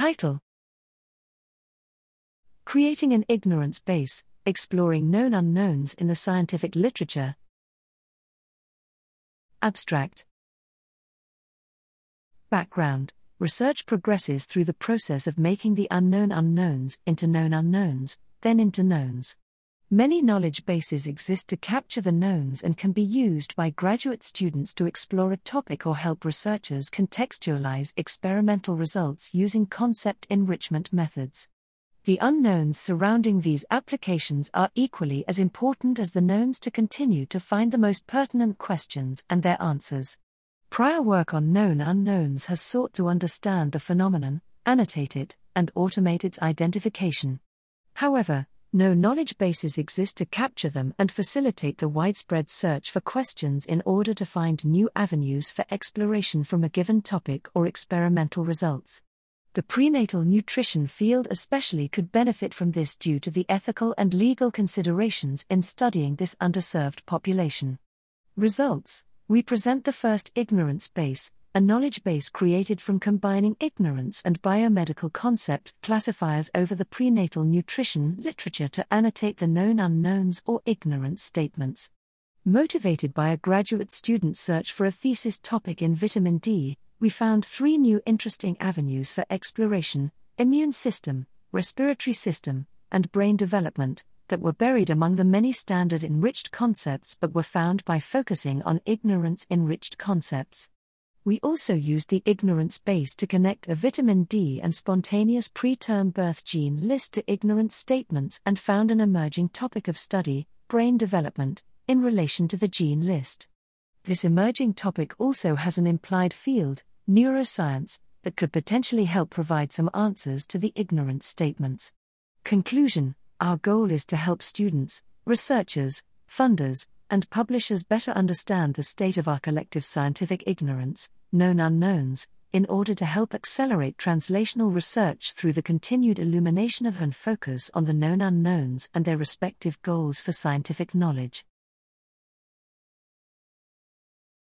Title Creating an Ignorance Base Exploring Known Unknowns in the Scientific Literature. Abstract Background Research progresses through the process of making the unknown unknowns into known unknowns, then into knowns. Many knowledge bases exist to capture the knowns and can be used by graduate students to explore a topic or help researchers contextualize experimental results using concept enrichment methods. The unknowns surrounding these applications are equally as important as the knowns to continue to find the most pertinent questions and their answers. Prior work on known unknowns has sought to understand the phenomenon, annotate it, and automate its identification. However, no knowledge bases exist to capture them and facilitate the widespread search for questions in order to find new avenues for exploration from a given topic or experimental results. The prenatal nutrition field especially could benefit from this due to the ethical and legal considerations in studying this underserved population. Results We present the first ignorance base, a knowledge base created from combining ignorance and biomedical concept classifiers over the prenatal nutrition literature to annotate the known unknowns or ignorance statements. Motivated by a graduate student search for a thesis topic in vitamin D, we found three new interesting avenues for exploration immune system, respiratory system, and brain development that were buried among the many standard enriched concepts but were found by focusing on ignorance enriched concepts. We also used the ignorance base to connect a vitamin D and spontaneous preterm birth gene list to ignorance statements and found an emerging topic of study, brain development, in relation to the gene list. This emerging topic also has an implied field, neuroscience, that could potentially help provide some answers to the ignorance statements. Conclusion Our goal is to help students, researchers, funders, and publishers better understand the state of our collective scientific ignorance, known unknowns, in order to help accelerate translational research through the continued illumination of and focus on the known unknowns and their respective goals for scientific knowledge.